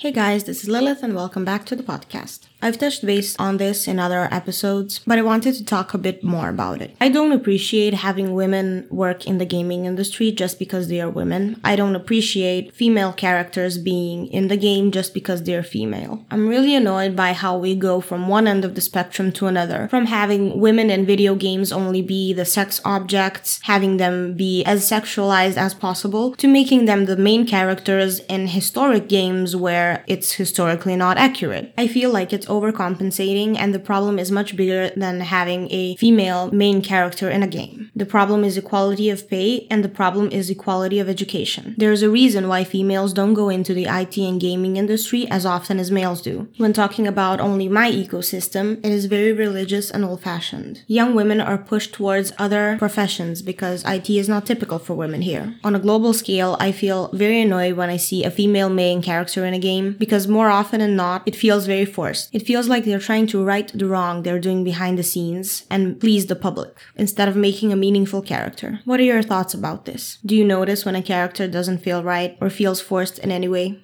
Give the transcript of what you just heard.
Hey guys, this is Lilith and welcome back to the podcast. I've touched base on this in other episodes, but I wanted to talk a bit more about it. I don't appreciate having women work in the gaming industry just because they are women. I don't appreciate female characters being in the game just because they're female. I'm really annoyed by how we go from one end of the spectrum to another, from having women in video games only be the sex objects, having them be as sexualized as possible, to making them the main characters in historic games where where it's historically not accurate. I feel like it's overcompensating and the problem is much bigger than having a female main character in a game. The problem is equality of pay and the problem is equality of education. There's a reason why females don't go into the IT and gaming industry as often as males do. When talking about only my ecosystem, it is very religious and old fashioned. Young women are pushed towards other professions because IT is not typical for women here. On a global scale, I feel very annoyed when I see a female main character in a game because more often than not, it feels very forced. It feels like they're trying to right the wrong they're doing behind the scenes and please the public instead of making a meaningful character. What are your thoughts about this? Do you notice when a character doesn't feel right or feels forced in any way?